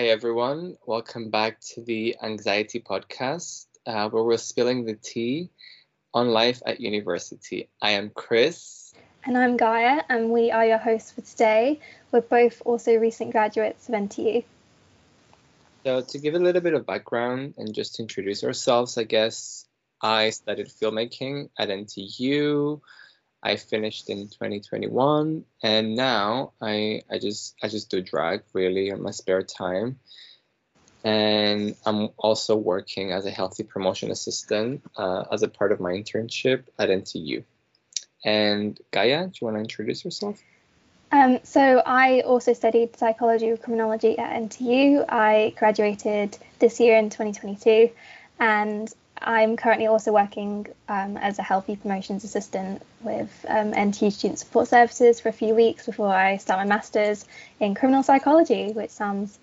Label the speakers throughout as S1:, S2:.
S1: Hi, everyone. Welcome back to the Anxiety Podcast, uh, where we're spilling the tea on life at university. I am Chris.
S2: And I'm Gaia, and we are your hosts for today. We're both also recent graduates of NTU.
S1: So, to give a little bit of background and just to introduce ourselves, I guess I studied filmmaking at NTU. I finished in 2021, and now I I just I just do drag really in my spare time, and I'm also working as a healthy promotion assistant uh, as a part of my internship at NTU. And Gaia, do you want to introduce yourself?
S2: Um, so I also studied psychology of criminology at NTU. I graduated this year in 2022, and I'm currently also working um, as a healthy promotions assistant with um, Student Support Services for a few weeks before I start my master's in criminal psychology, which sounds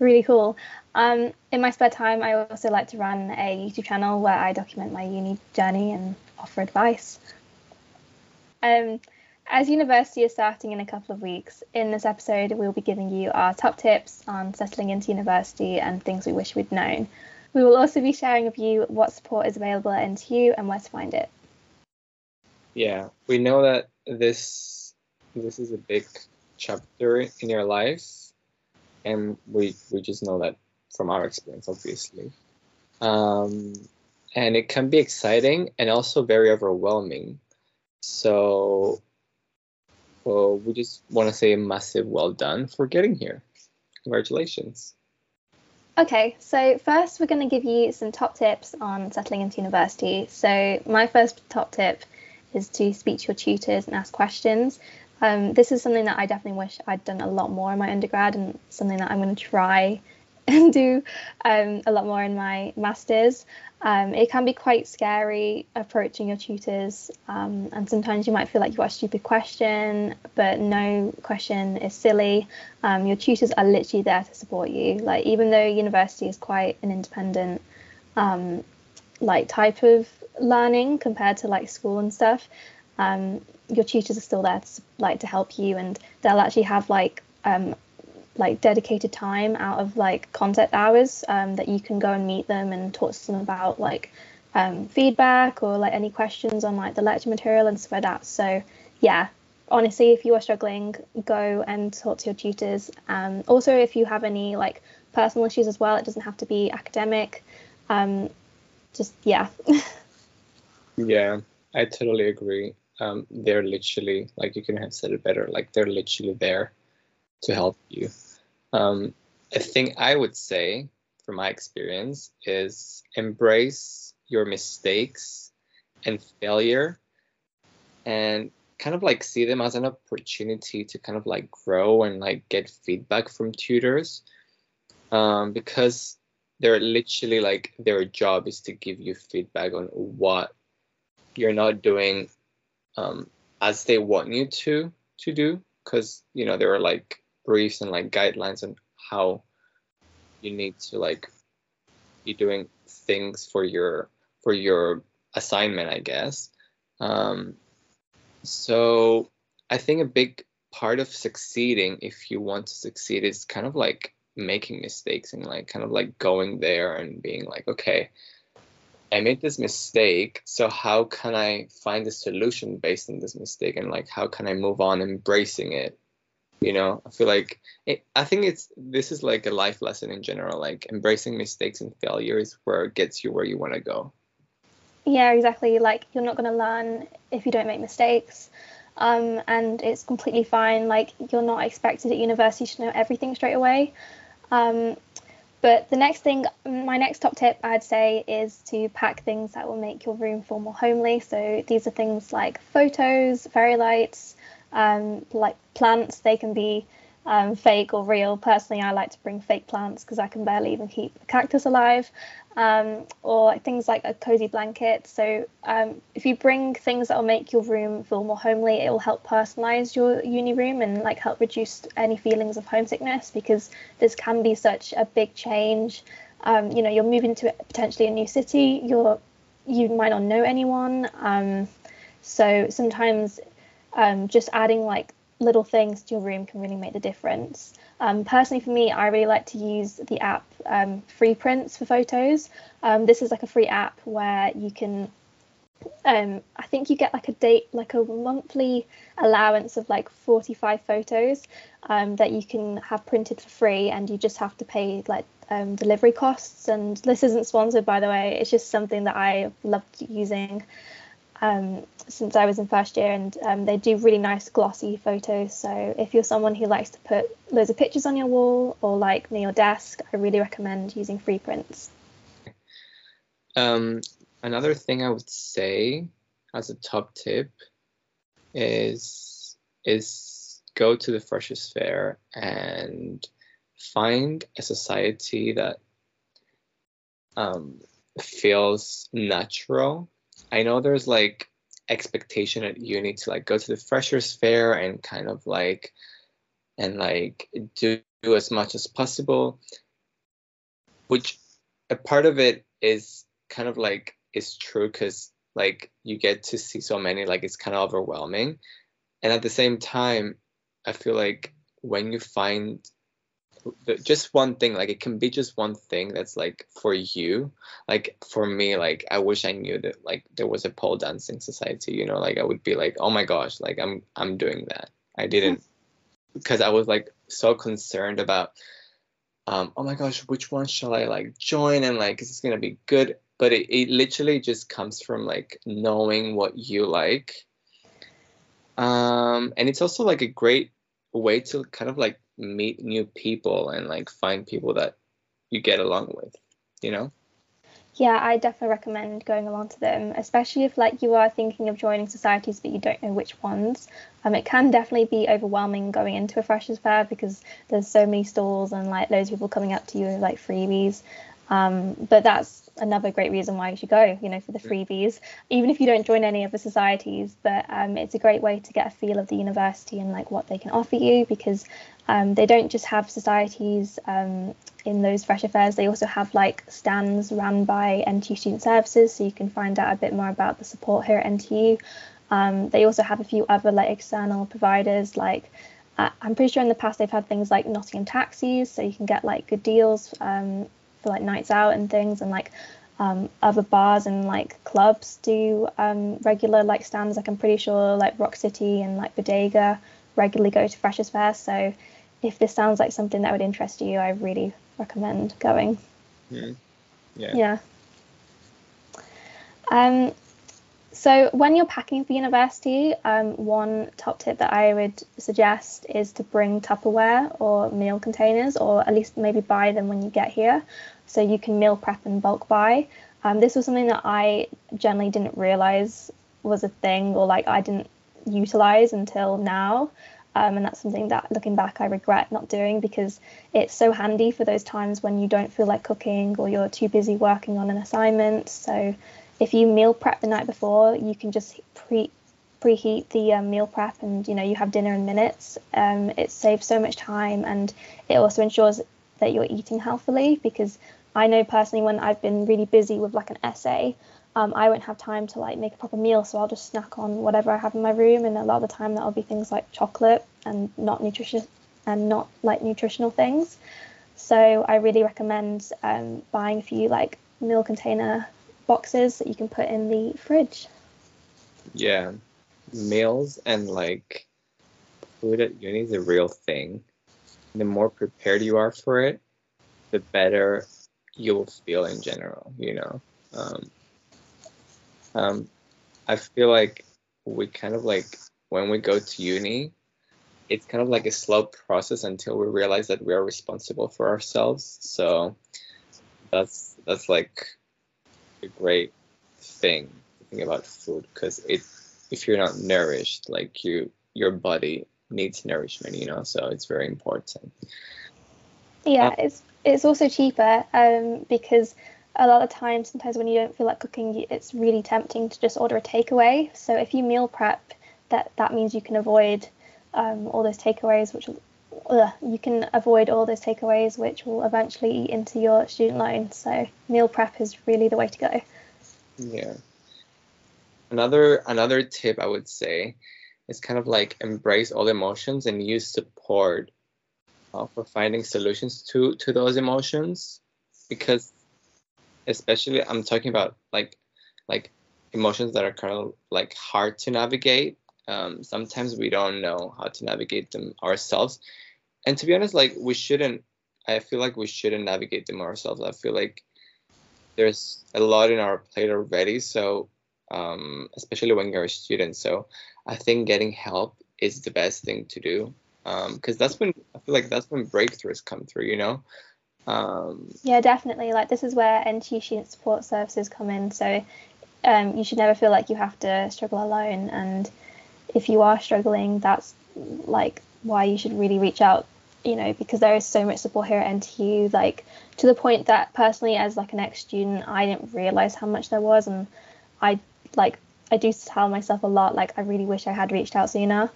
S2: really cool. Um, in my spare time, I also like to run a YouTube channel where I document my uni journey and offer advice. Um, as university is starting in a couple of weeks, in this episode, we'll be giving you our top tips on settling into university and things we wish we'd known. We will also be sharing with you what support is available at NTU and where to find it.
S1: Yeah, we know that this this is a big chapter in your life, and we we just know that from our experience, obviously. Um, and it can be exciting and also very overwhelming. So, well, we just want to say a massive well done for getting here. Congratulations.
S2: Okay, so first we're going to give you some top tips on settling into university. So, my first top tip is to speak to your tutors and ask questions. Um, this is something that I definitely wish I'd done a lot more in my undergrad and something that I'm going to try and do um, a lot more in my masters. Um, it can be quite scary approaching your tutors, um, and sometimes you might feel like you got a stupid question, but no question is silly. Um, your tutors are literally there to support you. Like even though university is quite an independent um, like type of learning compared to like school and stuff, um, your tutors are still there to like to help you, and they'll actually have like um, like dedicated time out of like contact hours um, that you can go and meet them and talk to them about like um, feedback or like any questions on like the lecture material and stuff like that. So yeah, honestly, if you are struggling, go and talk to your tutors. Um, also, if you have any like personal issues as well, it doesn't have to be academic. Um, just yeah.
S1: yeah, I totally agree. Um, they're literally like you can have said it better. Like they're literally there to help you. Um, a thing I would say, from my experience, is embrace your mistakes and failure and kind of like see them as an opportunity to kind of like grow and like get feedback from tutors. Um, because they're literally like their job is to give you feedback on what you're not doing um, as they want you to to do. Because you know they're like briefs and like guidelines on how you need to like be doing things for your for your assignment i guess. Um, so i think a big part of succeeding if you want to succeed is kind of like making mistakes and like kind of like going there and being like okay i made this mistake so how can i find a solution based on this mistake? And like how can i move on embracing it you know? I feel like it, i think it's this is like a life lesson in general like embracing mistakes and failures where it gets you where you want to go.
S2: Yeah exactly like you're not going to learn if you don't make mistakes um, and it's completely fine like you're not expected at university to know everything straight away um, but the next thing my next top tip i'd say is to pack things that will make your room feel more homely so these are things like photos fairy lights um, like plants, they can be um, fake or real. Personally, I like to bring fake plants because I can barely even keep a cactus alive. Um, or things like a cozy blanket. So um, if you bring things that will make your room feel more homely, it will help personalize your uni room and like help reduce any feelings of homesickness because this can be such a big change. Um, you know, you're moving to potentially a new city. You're you might not know anyone. Um, so sometimes um, just adding like little things to your room can really make the difference. Um, personally, for me, I really like to use the app um, Freeprints for photos. Um, this is like a free app where you can um, I think you get like a date, like a monthly allowance of like 45 photos um, that you can have printed for free, and you just have to pay like um, delivery costs. And this isn't sponsored, by the way. It's just something that I loved using um, since I was in first year, and um, they do really nice glossy photos. So if you're someone who likes to put loads of pictures on your wall or like near your desk, I really recommend using Freeprints.
S1: Um, another thing I would say as a top tip is is go to the Freshers Fair and find a society that um, feels natural. I know there's like expectation at uni to like go to the Freshers Fair and kind of like and like do, do as much as possible, which a part of it is kind of like is true because like you get to see so many like it's kind of overwhelming. And at the same time i feel like when you find just one thing like it can be just one thing that's like for you. Like for me like i wish i knew that like there was a pole dancing society you know? Like i would be like oh my gosh like i'm i'm doing that. I didn't because i was like so concerned about um oh my gosh which one shall i like join? And like is this gonna be good. But it, it literally just comes from like knowing what you like. Um and it's also like a great way to kind of like meet new people and like find people that you get along with you know?
S2: Yeah i definitely recommend going along to them especially if like you are thinking of joining societies but you don't know which ones. Um, it can definitely be overwhelming going into a freshers fair because there's so many stalls and like loads of people coming up to you with like freebies. Um, but that's another great reason why you should go, you know, for the freebies, even if you don't join any of the societies. But um, it's a great way to get a feel of the university and like what they can offer you because um, they don't just have societies um, in those Freshers Fairs, they also have like stands run by NTU Student Services, so you can find out a bit more about the support here at NTU. Um, they also have a few other like external providers like uh, I'm pretty sure in the past they've had things like Nottingham taxis, so you can get like good deals um, for like nights out and things and like um, other bars and like clubs do um, regular like stands. Like i'm pretty sure like rock city and like bodega regularly go to freshers fair so if this sounds like something that would interest you i really recommend going.
S1: Mm. yeah.
S2: Yeah. Um, so when you're packing for university, um, one top tip that I would suggest is to bring Tupperware or meal containers, or at least maybe buy them when you get here, so you can meal prep and bulk buy. Um, this was something that I generally didn't realize was a thing, or like I didn't utilize until now. Um, and that's something that looking back I regret not doing because it's so handy for those times when you don't feel like cooking or you're too busy working on an assignment. So if you meal prep the night before, you can just pre preheat the um, meal prep and you know you have dinner in minutes. Um, it saves so much time and it also ensures that you're eating healthily because I know personally when I've been really busy with like an essay, um, I won't have time to like make a proper meal, so I'll just snack on whatever I have in my room, and a lot of the time that'll be things like chocolate and not nutritious and not like nutritional things. So I really recommend um, buying a few like meal container boxes that you can put in the fridge.
S1: Yeah, meals and like food at uni is a real thing. The more prepared you are for it, the better you will feel in general. You know, um, um, I feel like we kind of like when we go to uni, it's kind of like a slow process until we realize that we are responsible for ourselves. So that's that's like a great thing to think about food because it if you're not nourished like you your body needs nourishment you know so it's very important.
S2: Yeah um, it's it's also cheaper um, because a lot of times sometimes when you don't feel like cooking it's really tempting to just order a takeaway. So if you meal prep that that means you can avoid um, all those takeaways which ugh, you can avoid all those takeaways, which will eventually eat into your student loan. So meal prep is really the way to go.
S1: Yeah. Another another tip I would say is kind of like embrace all emotions and use support uh, for finding solutions to to those emotions because especially i'm talking about like like emotions that are kind of like hard to navigate um, sometimes we don't know how to navigate them ourselves and to be honest like we shouldn't i feel like we shouldn't navigate them ourselves i feel like there's a lot in our plate already so um, especially when you're a student so i think getting help is the best thing to do because um, that's when I feel like that's when breakthroughs come through, you know. Um,
S2: yeah, definitely. Like this is where NTU student support services come in. So um, you should never feel like you have to struggle alone. And if you are struggling, that's like why you should really reach out. You know, because there is so much support here at NTU. Like to the point that personally, as like an ex student, I didn't realize how much there was, and I like I do tell myself a lot like I really wish I had reached out sooner.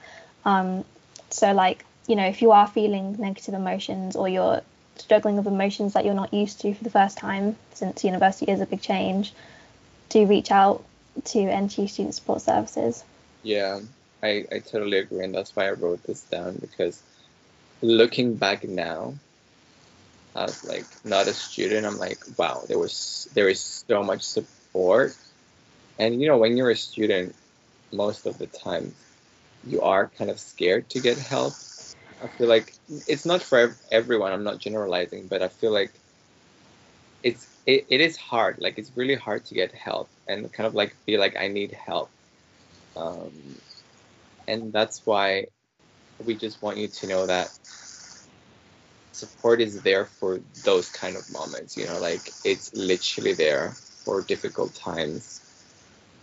S2: Um, so, like, you know, if you are feeling negative emotions or you're struggling with emotions that you're not used to for the first time, since university is a big change, do reach out to NTU Student Support Services.
S1: Yeah, I, I totally agree. And that's why I wrote this down because looking back now, as like not a student, I'm like, wow, there was there is so much support. And you know, when you're a student, most of the time you are kind of scared to get help. I feel like it's not for everyone. I'm not generalizing, but I feel like it's it, it is hard. Like it's really hard to get help and kind of like be like I need help. Um, and that's why we just want you to know that support is there for those kind of moments. You know, like it's literally there for difficult times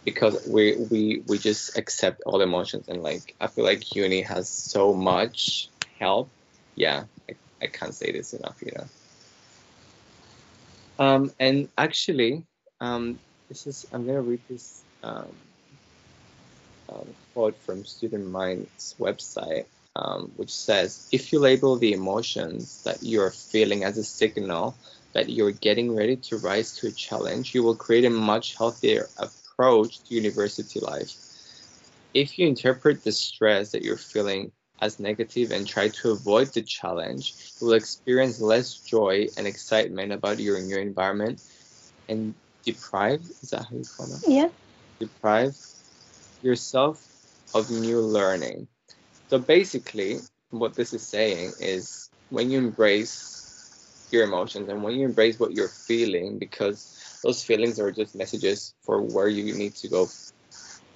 S1: because we we we just accept all emotions and like I feel like uni has so much help. Yeah, I, I can't say this enough, you know. Um, and actually, um, this is I'm gonna read this um, um, quote from Student Minds' website, um, which says, "If you label the emotions that you are feeling as a signal that you're getting ready to rise to a challenge, you will create a much healthier approach to university life. If you interpret the stress that you're feeling as negative and try to avoid the challenge, you will experience less joy and excitement about your new environment and deprive is that how you call it?
S2: Yeah.
S1: Deprive yourself of new learning. So basically what this is saying is when you embrace your emotions and when you embrace what you're feeling because those feelings are just messages for where you need to go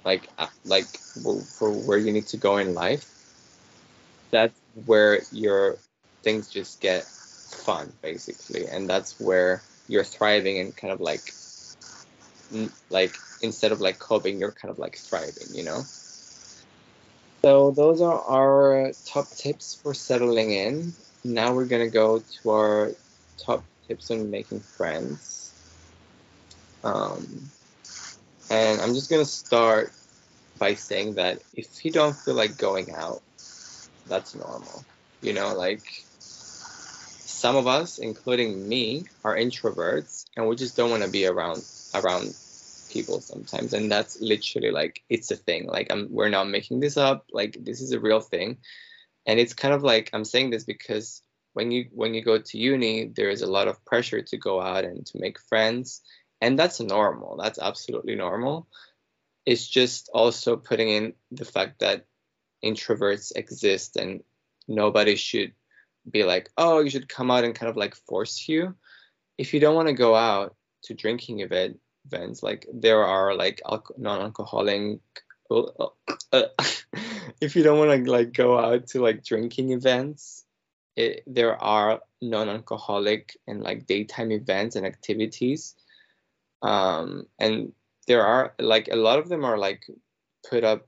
S1: like uh, like for where you need to go in life that's where your things just get fun basically and that's where you're thriving and kind of like like instead of like coping you're kind of like thriving you know? So those are our top tips for settling in. Now we're gonna go to our top tips on making friends. Um, and I'm just gonna start by saying that if you don't feel like going out, that's normal. You know, like some of us, including me, are introverts and we just don't want to be around around people sometimes and that's literally like it's a thing like I'm we're not making this up like this is a real thing. And it's kind of like I'm saying this because when you when you go to uni there is a lot of pressure to go out and to make friends and that's normal that's absolutely normal. It's just also putting in the fact that introverts exist and nobody should be like oh you should come out and kind of like force you. If you don't want to go out to drinking event, events like there are like non-alcoholic uh, if you don't want to like go out to like drinking events it, there are non-alcoholic and like daytime events and activities um, and there are like a lot of them are like put up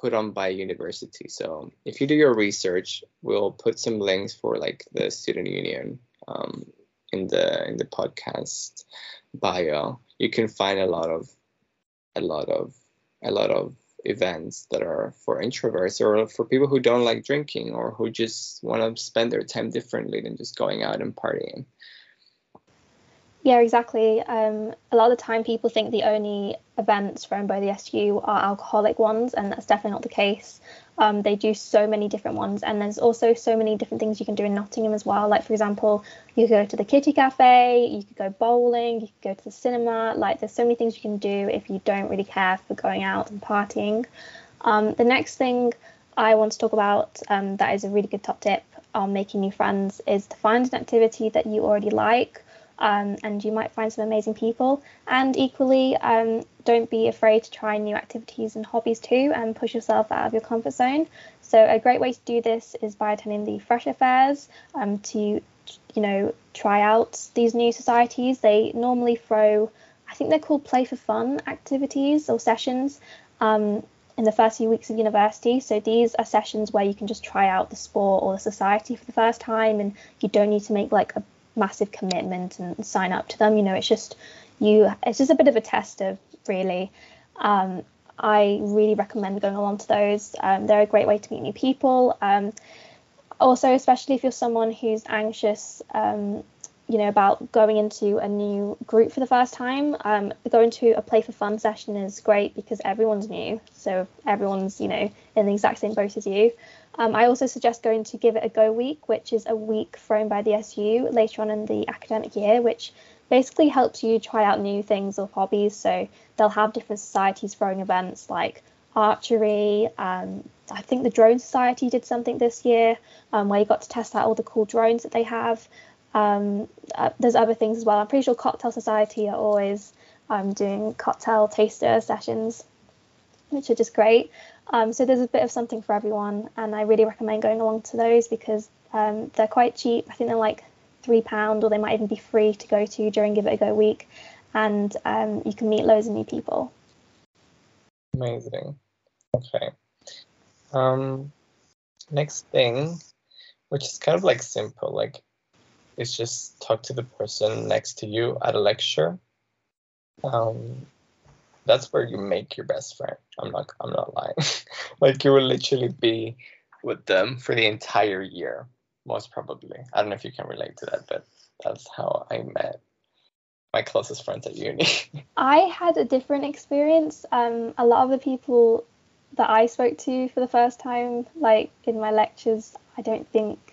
S1: put on by university. So if you do your research we'll put some links for like the student union um, in the in the podcast bio you can find a lot of a lot of a lot of events that are for introverts or for people who don't like drinking or who just want to spend their time differently than just going out and partying
S2: Yeah, exactly. Um, a lot of the time, people think the only events thrown by the SU are alcoholic ones, and that's definitely not the case. Um, they do so many different ones, and there's also so many different things you can do in Nottingham as well. Like, for example, you could go to the Kitty Cafe, you could go bowling, you could go to the cinema. Like, there's so many things you can do if you don't really care for going out and partying. Um, the next thing I want to talk about um, that is a really good top tip on making new friends is to find an activity that you already like um, and you might find some amazing people. And equally, um, don't be afraid to try new activities and hobbies too and push yourself out of your comfort zone. So, a great way to do this is by attending the Freshers Fairs um, to, you know, try out these new societies. They normally throw, I think they're called play for fun activities or sessions. Um, in the first few weeks of university. So these are sessions where you can just try out the sport or the society for the first time, and you don't need to make like a massive commitment and sign up to them. You know, it's just you. It's just a bit of a tester, really. Um, I really recommend going along to those. Um, they're a great way to meet new people. Um, also, especially if you're someone who's anxious, um, you know, about going into a new group for the first time, um, going to a play for fun session is great because everyone's new. So everyone's, you know, in the exact same boat as you. Um, I also suggest going to Give It a Go week, which is a week thrown by the SU later on in the academic year, which basically helps you try out new things or hobbies. So they'll have different societies throwing events like archery. Um, I think the Drone Society did something this year um, where you got to test out all the cool drones that they have. Um, uh, there's other things as well. I'm pretty sure Cocktail Society are always um, doing cocktail taster sessions, which are just great. Um, so there's a bit of something for everyone, and I really recommend going along to those because um, they're quite cheap. I think they're like three pound, or they might even be free to go to during Give It a Go week, and um, you can meet loads of new people.
S1: Amazing. Okay. Um, next thing, which is kind of like simple, like is just talk to the person next to you at a lecture. Um, that's where you make your best friend. I'm not I'm not lying. like you will literally be with them for the entire year, most probably. I don't know if you can relate to that, but that's how I met my closest friends at uni.
S2: I had a different experience. Um, a lot of the people that I spoke to for the first time, like in my lectures, I don't think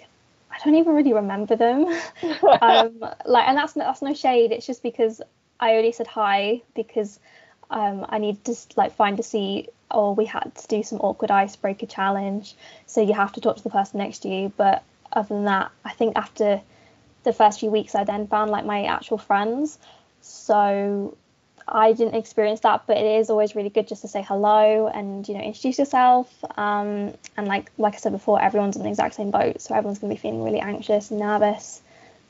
S2: I don't even really remember them. um, like, and that's that's no shade. It's just because I only said hi because um, I needed to like find a seat or we had to do some awkward icebreaker challenge. So you have to talk to the person next to you. But other than that, I think after the first few weeks, I then found like my actual friends. So I didn't experience that, but it is always really good just to say hello and you know introduce yourself. Um, and like like I said before, everyone's in the exact same boat, so everyone's gonna be feeling really anxious and nervous.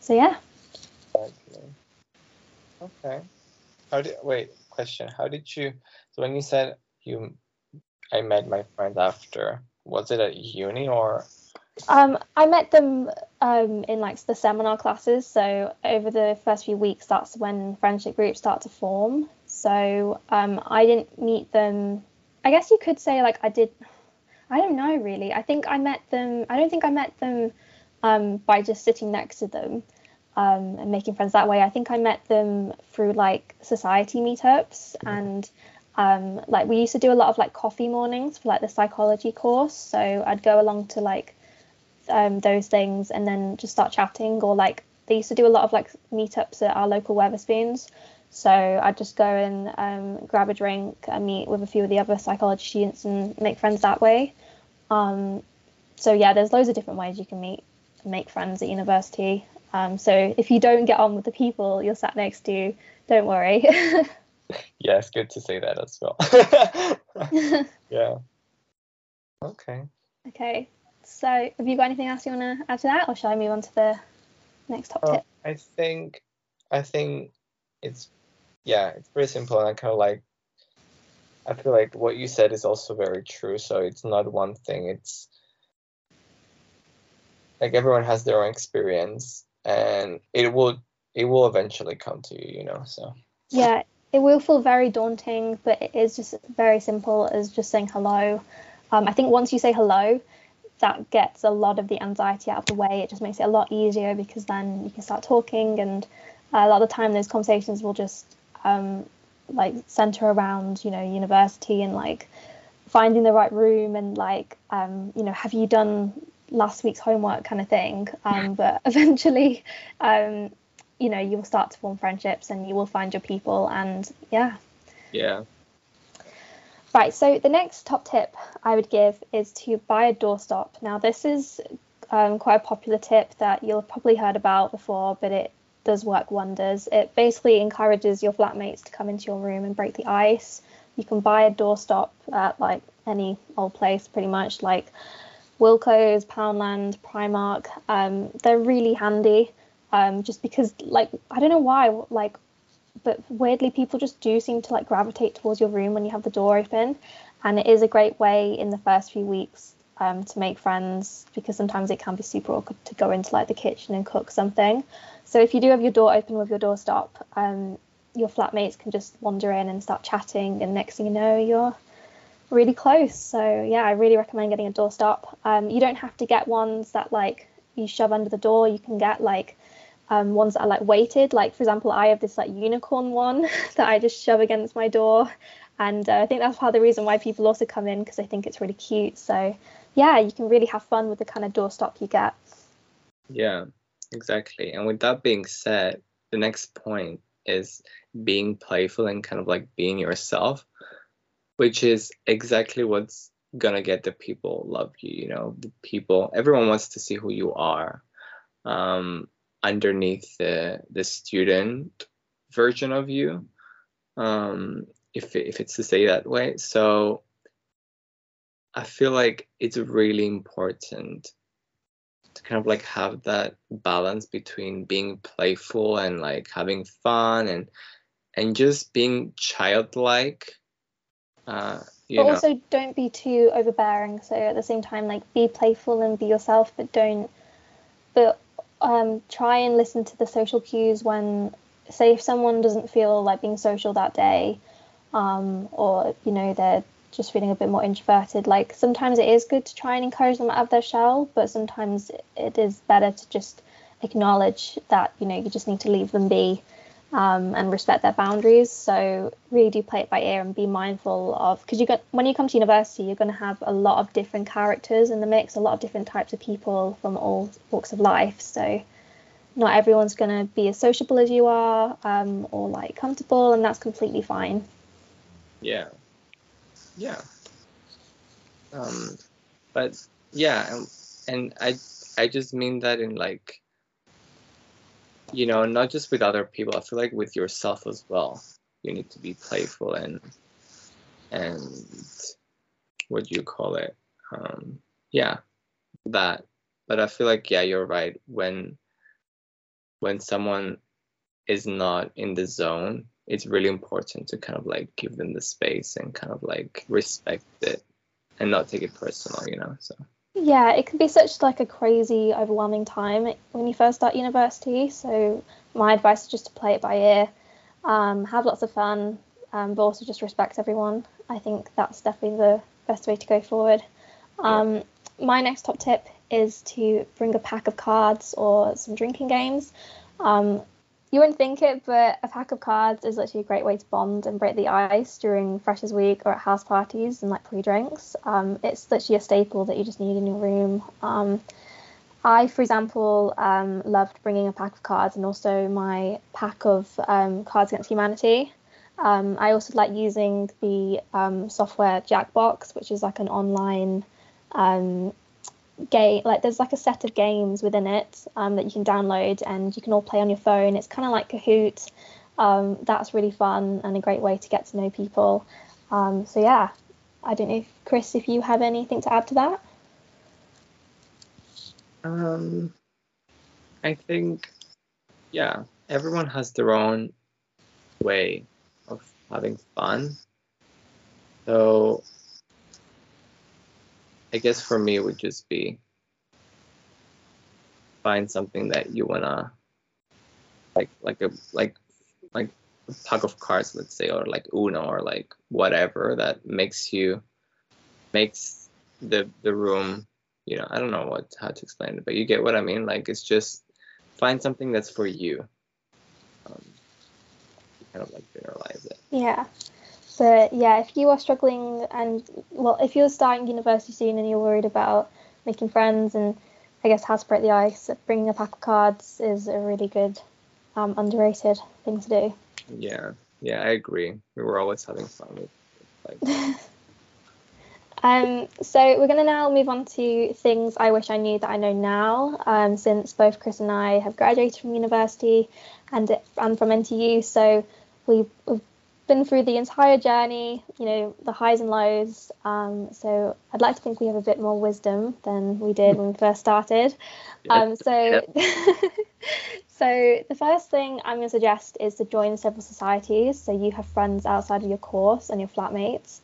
S2: So yeah.
S1: Okay. How did wait? question. How did you? So when you said you, I met my friends after. Was it at uni or?
S2: Um, I met them um, in like the seminar classes. So over the first few weeks, that's when friendship groups start to form. So um, I didn't meet them. I guess you could say like I did. I don't know really. I think I met them. I don't think I met them um, by just sitting next to them um, and making friends that way. I think I met them through like society meetups and um, like we used to do a lot of like coffee mornings for like the psychology course. So I'd go along to like um, those things and then just start chatting or like they used to do a lot of like meetups at our local Wetherspoons. So I'd just go and um, grab a drink and meet with a few of the other psychology students and make friends that way. Um, so yeah, there's loads of different ways you can meet and make friends at university. Um, so if you don't get on with the people you're sat next to, don't worry.
S1: yeah, it's good to say that as well. yeah. Okay.
S2: Okay. So have you got anything else you want to add to that, or shall I move on to the next top uh, tip?
S1: I think, I think it's, yeah, it's pretty simple, and I kind of like. I feel like what you said is also very true. So it's not one thing. It's like everyone has their own experience and it will it will eventually come to you you know so
S2: yeah it will feel very daunting but it is just very simple as just saying hello um, i think once you say hello that gets a lot of the anxiety out of the way. It just makes it a lot easier because then you can start talking and a lot of the time those conversations will just um, like center around you know university and like finding the right room and like um, you know have you done last week's homework kind of thing? Um, but eventually um, you know you'll start to form friendships and you will find your people and yeah.
S1: Yeah
S2: right so the next top tip i would give is to buy a doorstop. Now this is um, quite a popular tip that you'll probably heard about before but it does work wonders. It basically encourages your flatmates to come into your room and break the ice. You can buy a doorstop at like any old place pretty much like wilko's poundland primark. Um, they're really handy um, just because like I don't know why like but weirdly people just do seem to like gravitate towards your room when you have the door open. And it is a great way in the first few weeks um, to make friends because sometimes it can be super awkward to go into like the kitchen and cook something. So if you do have your door open with your doorstop um, your flatmates can just wander in and start chatting and next thing you know you're really close. So yeah i really recommend getting a doorstop. Um, you don't have to get ones that like you shove under the door. You can get like um, ones that are like weighted. Like for example, I have this like unicorn one that I just shove against my door, and uh, I think that's part of the reason why people also come in because I think it's really cute. So yeah, you can really have fun with the kind of doorstop you get.
S1: Yeah, exactly. And with that being said, the next point is being playful and kind of like being yourself, which is exactly what's gonna get the people love you. You know, the people, everyone wants to see who you are. Um, underneath the the student version of you um, if if it's to say that way so i feel like it's really important to kind of like have that balance between being playful and like having fun and and just being childlike uh
S2: but know. also don't be too overbearing so at the same time like be playful and be yourself but don't but um, try and listen to the social cues when, say, if someone doesn't feel like being social that day, um, or you know they're just feeling a bit more introverted. Like sometimes it is good to try and encourage them out of their shell, but sometimes it is better to just acknowledge that you know you just need to leave them be um, and respect their boundaries. So really do play it by ear and be mindful of because you got when you come to university, you're going to have a lot of different characters in the mix, a lot of different types of people from all walks of life. So not everyone's going to be as sociable as you are um, or like comfortable, and that's completely fine.
S1: Yeah, yeah. Um, but yeah, and, and I I just mean that in like you know, not just with other people. I feel like with yourself as well. You need to be playful and and what do you call it? Um, yeah, that. But I feel like yeah, you're right. When when someone is not in the zone, it's really important to kind of like give them the space and kind of like respect it and not take it personal, you know. So
S2: yeah, it can be such like a crazy, overwhelming time when you first start university. So my advice is just to play it by ear, um, have lots of fun, um, but also just respect everyone. I think that's definitely the best way to go forward. Um, yeah. My next top tip is to bring a pack of cards or some drinking games. Um, you wouldn't think it, but a pack of cards is literally a great way to bond and break the ice during Freshers Week or at house parties and like pre-drinks. Um, it's literally a staple that you just need in your room. Um, I, for example, um, loved bringing a pack of cards and also my pack of um, Cards Against Humanity. Um, I also like using the um, software Jackbox, which is like an online game like there's like a set of games within it um, that you can download and you can all play on your phone. It's kind of like kahoot. Um, that's really fun and a great way to get to know people. Um, so yeah. I don't know if chris if you have anything to add to that?
S1: Um i think yeah everyone has their own way of having fun. So I guess for me it would just be find something that you wanna like like a like like a pack of cards let's say or like Uno or like whatever that makes you makes the the room you know I don't know what how to explain it but you get what I mean like it's just find something that's for you um, kind of like generalize it.
S2: Yeah. So yeah, if you are struggling and well, if you're starting university soon and you're worried about making friends and I guess how to break the ice, bringing a pack of cards is a really good, um, underrated thing to do.
S1: Yeah, yeah, I agree. We were always having fun with, like.
S2: um, so we're going to now move on to things I wish I knew that I know now, um, since both Chris and I have graduated from university and and from NTU. So we, we've been through the entire journey, you know, the highs and lows. Um, so I'd like to think we have a bit more wisdom than we did when we first started. Um, so, so the first thing I'm going to suggest is to join several societies. So you have friends outside of your course and your flatmates.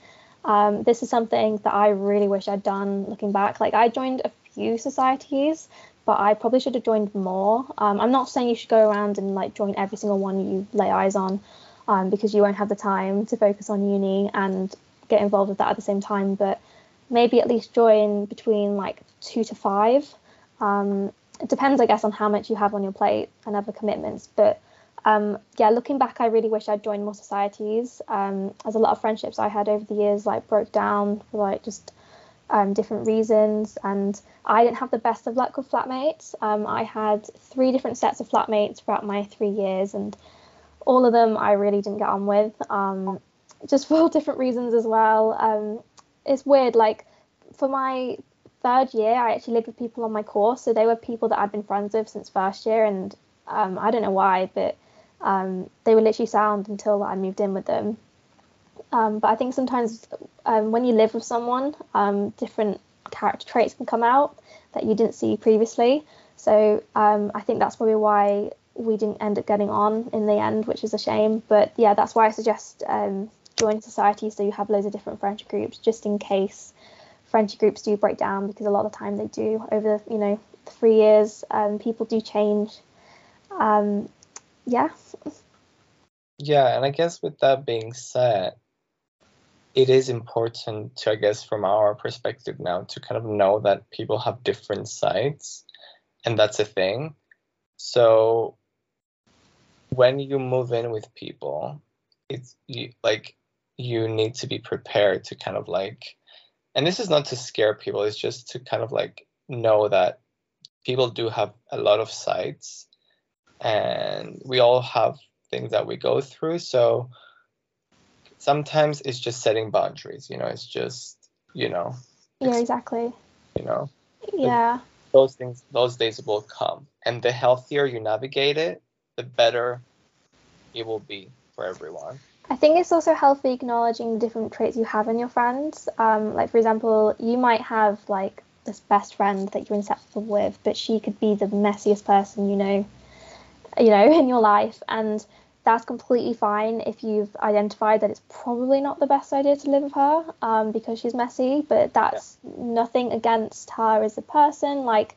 S2: Um, this is something that I really wish I'd done looking back. Like I joined a few societies, but I probably should have joined more. Um, I'm not saying you should go around and like join every single one you lay eyes on um, because you won't have the time to focus on uni and get involved with that at the same time. But maybe at least join between like two to five. Um, it depends, I guess, on how much you have on your plate and other commitments. But um, yeah, looking back, I really wish I'd joined more societies. Um, as a lot of friendships I had over the years like broke down for like just um, different reasons, and I didn't have the best of luck with flatmates. Um, I had three different sets of flatmates throughout my three years, and all of them I really didn't get on with, um, just for different reasons as well. Um, it's weird, like for my third year, I actually lived with people on my course, so they were people that I'd been friends with since first year, and um, I don't know why, but um, they were literally sound until I moved in with them. Um, but I think sometimes um, when you live with someone, different character traits can come out that you didn't see previously. So I think that's probably why we didn't end up getting on in the end, which is a shame. But yeah, that's why I suggest um, join society so you have loads of different friendship groups, just in case friendship groups do break down, because a lot of the time they do over you know three years. Um, people do change. Um, yeah.
S1: Yeah, and I guess with that being said, it is important to, I guess, from our perspective now, to kind of know that people have different sides, and that's a thing. So when you move in with people, it's you, like you need to be prepared to kind of like, and this is not to scare people, it's just to kind of like know that people do have a lot of sides and we all have things that we go through. So sometimes it's just setting boundaries, you know, it's just, you know.
S2: Yeah, exactly.
S1: You know.
S2: Yeah.
S1: Those things, those days will come. And the healthier you navigate it, the better it will be for everyone.
S2: I think it's also healthy acknowledging the different traits you have in your friends. Um, like for example, you might have like this best friend that you're inseparable with, but she could be the messiest person you know, you know, in your life, and that's completely fine if you've identified that it's probably not the best idea to live with her um, because she's messy. But that's yeah. nothing against her as a person. Like,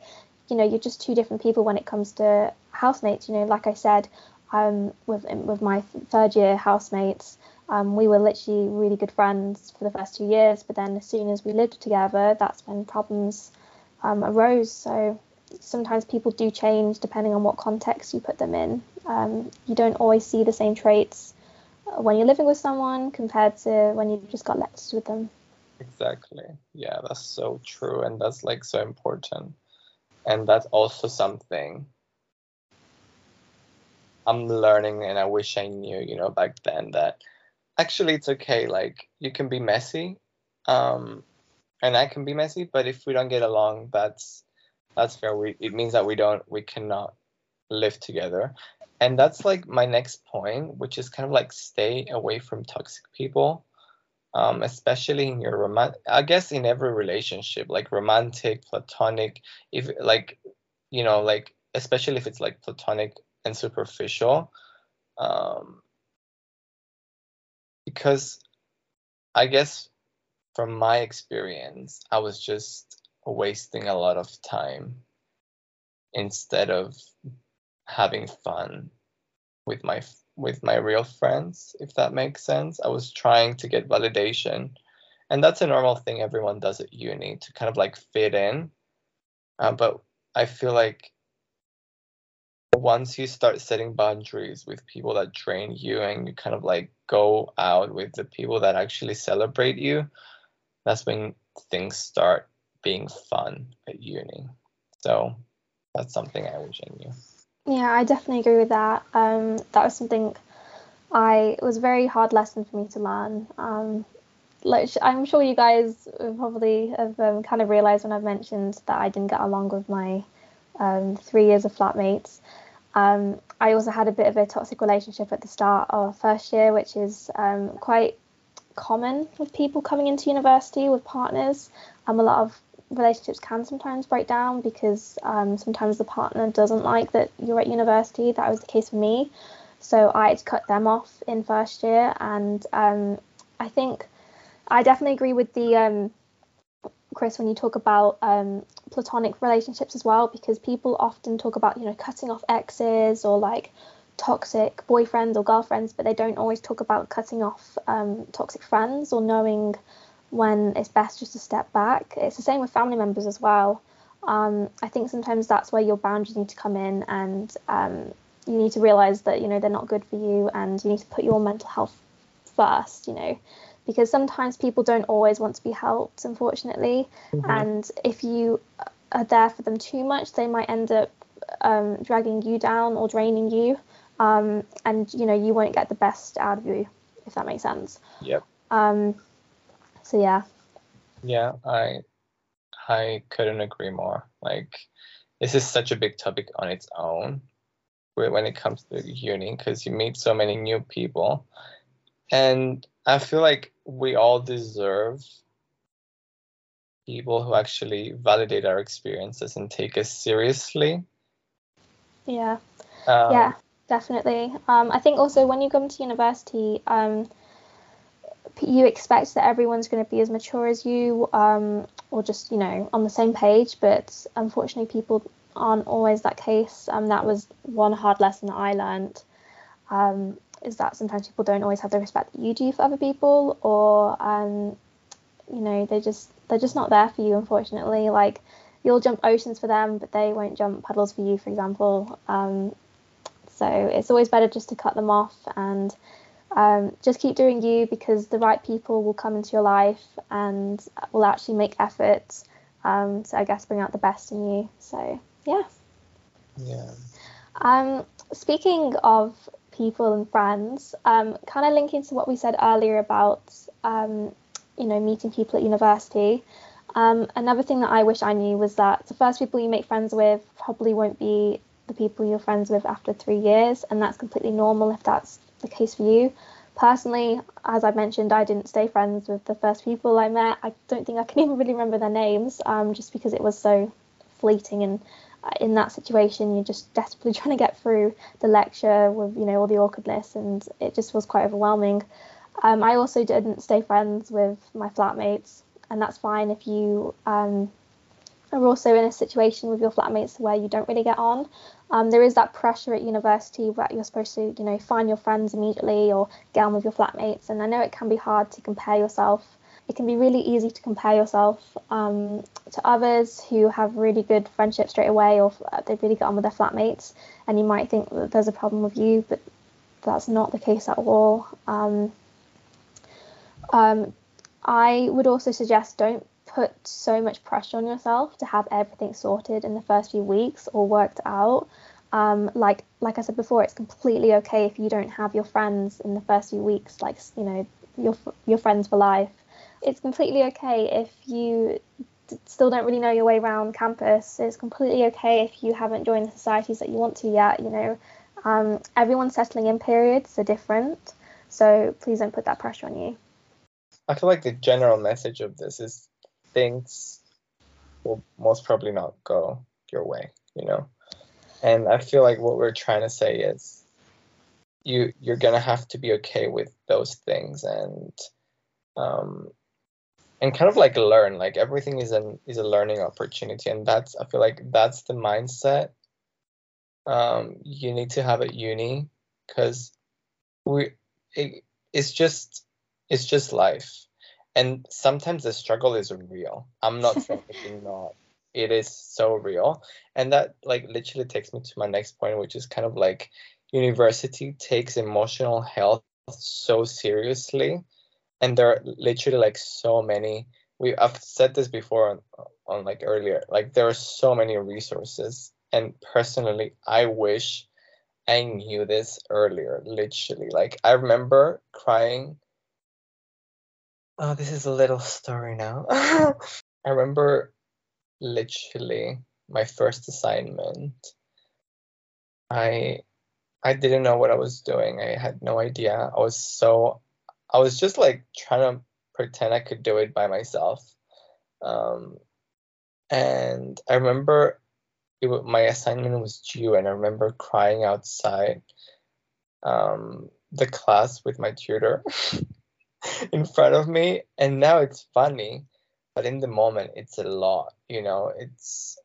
S2: you know, you're just two different people when it comes to housemates. You know, like I said, um, with with my third year housemates. Um, we were literally really good friends for the first two years, but then as soon as we lived together, that's when problems um, arose. So sometimes people do change depending on what context you put them in. Um, you don't always see the same traits when you're living with someone compared to when you've just got left with them.
S1: Exactly. Yeah, that's so true, and that's like so important. And that's also something I'm learning and I wish I knew, you know, back then that actually it's okay. Like you can be messy, um, and I can be messy, but if we don't get along, that's that's fair. We it means that we don't we cannot live together. And that's like my next point, which is kind of like stay away from toxic people. Um, especially in your romantic I guess in every relationship, like romantic, platonic, if like you know, like especially if it's like platonic and superficial um, because i guess from my experience i was just wasting a lot of time instead of having fun with my with my real friends if that makes sense. I was trying to get validation and that's a normal thing everyone does at uni to kind of like fit in. Uh, but i feel like once you start setting boundaries with people that drain you and you kind of like go out with the people that actually celebrate you, that's when things start being fun at uni. So that's something I wish I knew.
S2: Yeah, I definitely agree with that. Um, that was something I was a very hard lesson for me to learn. Um, like I'm sure you guys probably have um, kind of realized when I've mentioned that I didn't get along with my um, three years of flatmates. Um, I also had a bit of a toxic relationship at the start of first year, which is um, quite common with people coming into university with partners. Um, a lot of relationships can sometimes break down because um, sometimes the partner doesn't like that you're at university. That was the case for me. So I had to cut them off in first year. And um, I think I definitely agree with the um, Chris when you talk about um, platonic relationships as well, because people often talk about, you know, cutting off exes or like toxic boyfriends or girlfriends, but they don't always talk about cutting off um, toxic friends or knowing when it's best just to step back. It's the same with family members as well. Um, I think sometimes that's where your boundaries need to come in, and um, you need to realize that you know they're not good for you, and you need to put your mental health first. You know, because sometimes people don't always want to be helped, unfortunately, mm-hmm. and if you are there for them too much, they might end up um, dragging you down or draining you, um, and you know you won't get the best out of you, if that makes sense.
S1: Yep.
S2: Um, so yeah.
S1: Yeah, I I couldn't agree more. Like this is such a big topic on its own when it comes to uni because you meet so many new people and i feel like we all deserve people who actually validate our experiences and take us seriously.
S2: Yeah. Um, yeah definitely. Um, i think also when you come to university um, you expect that everyone's going to be as mature as you um, or just you know on the same page but unfortunately people aren't always that case. Um, that was one hard lesson that i learned. Um, is that sometimes people don't always have the respect that you do for other people or um, you know they just they're just not there for you unfortunately like you'll jump oceans for them but they won't jump puddles for you for example um, so it's always better just to cut them off and um, just keep doing you because the right people will come into your life and will actually make efforts um, to, I guess, bring out the best in you. So, yeah.
S1: Yeah.
S2: Um, speaking of people and friends, um, kind of linking to what we said earlier about, um, you know, meeting people at university. Um, another thing that I wish I knew was that the first people you make friends with probably won't be the people you're friends with after three years, and that's completely normal if that's the case for you. Personally, as I mentioned, I didn't stay friends with the first people I met. I don't think I can even really remember their names, um, just because it was so fleeting and in that situation you're just desperately trying to get through the lecture with you know all the awkwardness and it just was quite overwhelming um, i also didn't stay friends with my flatmates and that's fine if you um, are also in a situation with your flatmates where you don't really get on. Um, there is that pressure at university where you're supposed to, you know, find your friends immediately or get on with your flatmates. And I know it can be hard to compare yourself. It can be really easy to compare yourself um, to others who have really good friendships straight away or they really get on with their flatmates. And you might think that there's a problem with you, but that's not the case at all. Um, um I would also suggest don't put so much pressure on yourself to have everything sorted in the first few weeks or worked out. Um, like like I said before, it's completely okay if you don't have your friends in the first few weeks, like you know your your friends for life. It's completely okay if you still don't really know your way around campus. It's completely okay if you haven't joined the societies that you want to yet. You know, um, everyone's settling in periods are different, so please don't put that pressure on you.
S1: I feel like the general message of this is things will most probably not go your way, you know. And I feel like what we're trying to say is you you're gonna have to be okay with those things and um and kind of like learn like everything is an is a learning opportunity and that's i feel like that's the mindset um you need to have at uni because we it, it's just it's just life and sometimes the struggle is real. I'm not saying it's not it is so real and that like literally takes me to my next point which is kind of like university takes emotional health so seriously and there are literally like so many. We i've said this before on, on like earlier like there are so many resources and personally i wish i knew this earlier literally. Like i remember crying. Oh this is a little story now. I remember literally my first assignment. I i didn't know what i was doing. I had no idea. I was so i was just like trying to pretend i could do it by myself. Um, and i remember it, my assignment was due and i remember crying outside um, the class with my tutor in front of me. And now it's funny but in the moment it's a lot you know? It's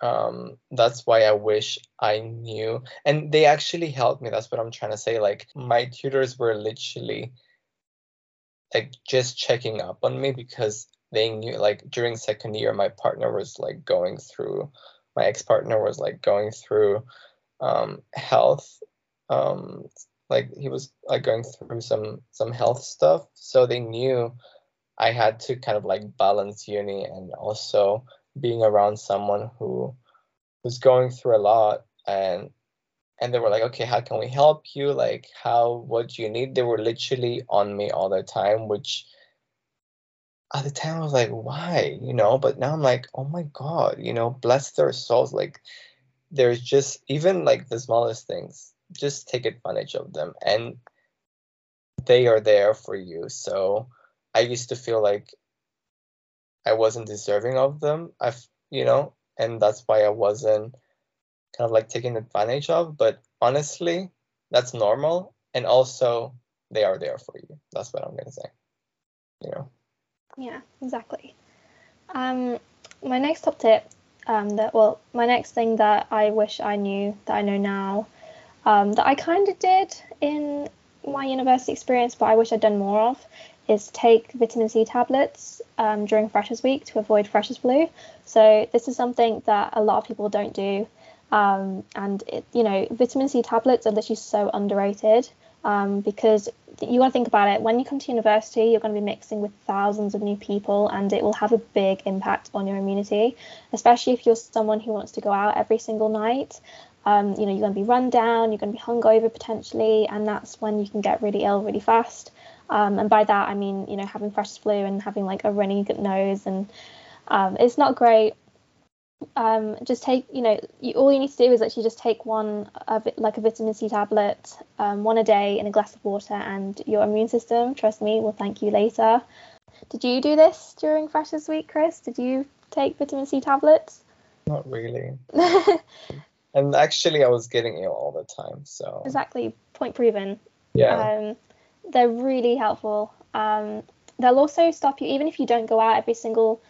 S1: um that's why i wish i knew. And they actually helped me. That's what i'm trying to say. Like my tutors were literally like just checking up on me because they knew like during second year my partner was like going through my ex-partner was like going through um health um like he was like going through some some health stuff. So they knew i had to kind of like balance uni and also being around someone who was going through a lot and and they were like okay how can we help you? Like how what do you need? They were literally on me all the time which at the time i was like why? You know but now i'm like oh my god you know bless their souls. Like there's just even like the smallest things just take advantage of them and they are there for you. So i used to feel like I wasn't deserving of them. I've you know, and that's why I wasn't kind of like taken advantage of. But honestly, that's normal, and also they are there for you. That's what I'm gonna say. You know.
S2: Yeah, exactly. Um, my next top tip, um, that well, my next thing that I wish I knew that I know now, um, that I kind of did in my university experience, but I wish I'd done more of, is take vitamin C tablets um, during Freshers Week to avoid Freshers flu. So this is something that a lot of people don't do, um, and it, you know vitamin C tablets are literally so underrated um, because you got to think about it. When you come to university, you're going to be mixing with thousands of new people, and it will have a big impact on your immunity, especially if you're someone who wants to go out every single night. Um, you know, you're going to be run down, you're going to be hungover potentially, and that's when you can get really ill really fast. Um, and by that, I mean, you know, having fresh flu and having like a runny nose, and um, it's not great. Um, just take, you know, you, all you need to do is actually just take one of it, like a vitamin C tablet, um, one a day in a glass of water, and your immune system, trust me, will thank you later. Did you do this during Freshers Week, Chris? Did you take vitamin C tablets?
S1: Not really. and actually, I was getting ill all the time, so.
S2: Exactly. Point proven.
S1: Yeah.
S2: Um, they're really helpful. Um, they'll also stop you, even if you don't go out every single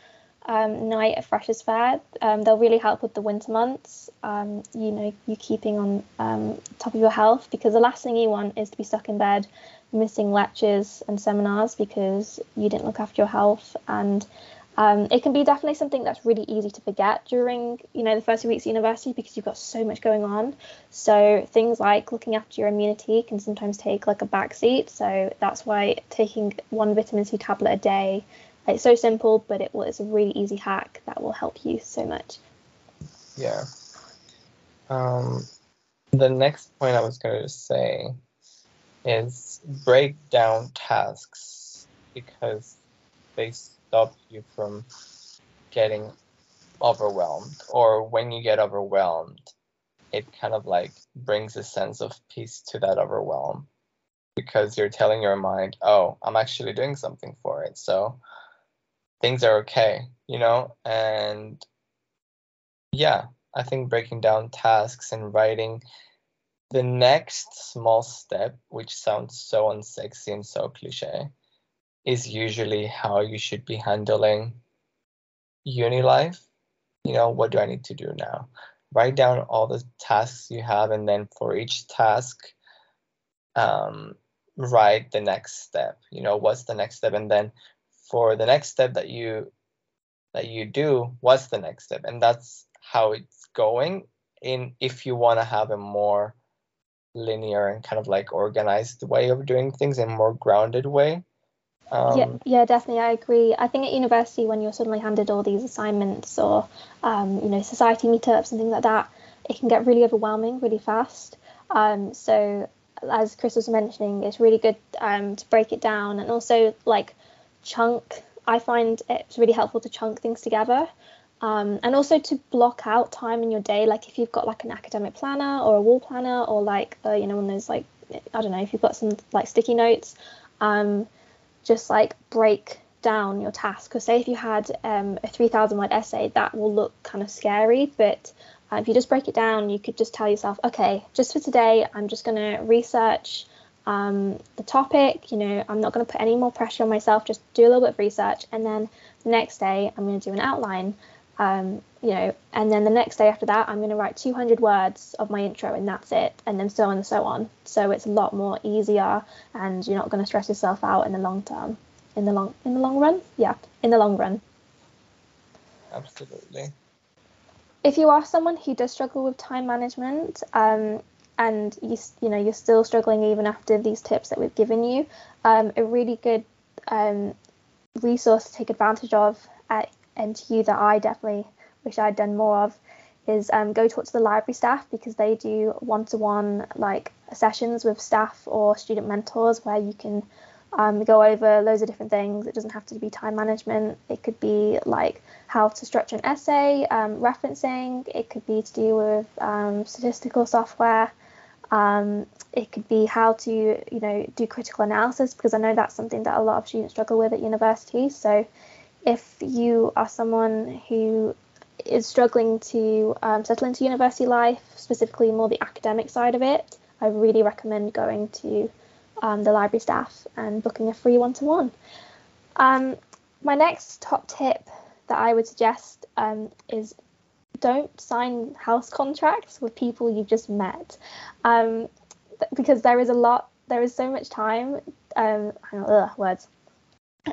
S2: um, night at Freshers Fair, um, they'll really help with the winter months. Um, you know, you keeping on um, top of your health because the last thing you want is to be stuck in bed missing lectures and seminars because you didn't look after your health and um, it can be definitely something that's really easy to forget during, you know, the first few weeks of university because you've got so much going on. So things like looking after your immunity can sometimes take like a backseat. So that's why taking one vitamin C tablet a day, it's so simple, but it it's a really easy hack that will help you so much.
S1: Yeah. Um, the next point I was going to say is break down tasks because they stop you from getting overwhelmed or when you get overwhelmed it kind of like brings a sense of peace to that overwhelm because you're telling your mind oh i'm actually doing something for it so things are okay you know and yeah i think breaking down tasks and writing the next small step which sounds so unsexy and so cliche is usually how you should be handling uni life. You know, what do I need to do now? Write down all the tasks you have, and then for each task, um, write the next step. You know, what's the next step? And then for the next step that you
S3: that you do, what's the next step? And that's how it's going. In if you want to have a more linear and kind of like organized way of doing things and more grounded way.
S2: Um, yeah, yeah, definitely, I agree. I think at university, when you're suddenly handed all these assignments or um, you know society meetups and things like that, it can get really overwhelming really fast. Um, so as Chris was mentioning, it's really good um, to break it down and also like chunk. I find it's really helpful to chunk things together. Um, and also to block out time in your day like if you've got like an academic planner or a wall planner or like uh, you know one of those like i don't know if you've got some like sticky notes um, just like break down your task because say if you had um, a 3000 word essay that will look kind of scary but uh, if you just break it down you could just tell yourself okay just for today i'm just going to research um, the topic you know i'm not going to put any more pressure on myself just do a little bit of research and then the next day i'm going to do an outline um, you know, and then the next day after that, I'm going to write 200 words of my intro, and that's it, and then so on and so on. So it's a lot more easier, and you're not going to stress yourself out in the long term, in the long in the long run. Yeah, in the long run.
S3: Absolutely.
S2: If you are someone who does struggle with time management, um, and you you know you're still struggling even after these tips that we've given you, um, a really good um, resource to take advantage of at NTU that I definitely wish I'd done more of is um, go talk to the library staff because they do one-to-one like sessions with staff or student mentors where you can um, go over loads of different things. It doesn't have to be time management. It could be like how to structure an essay, um, referencing. It could be to do with um, statistical software. Um, it could be how to you know do critical analysis because I know that's something that a lot of students struggle with at university. So if you are someone who is struggling to um, settle into university life, specifically more the academic side of it, I really recommend going to um, the library staff and booking a free one to one. My next top tip that I would suggest um, is don't sign house contracts with people you've just met um, th- because there is a lot, there is so much time. Um, ugh, words.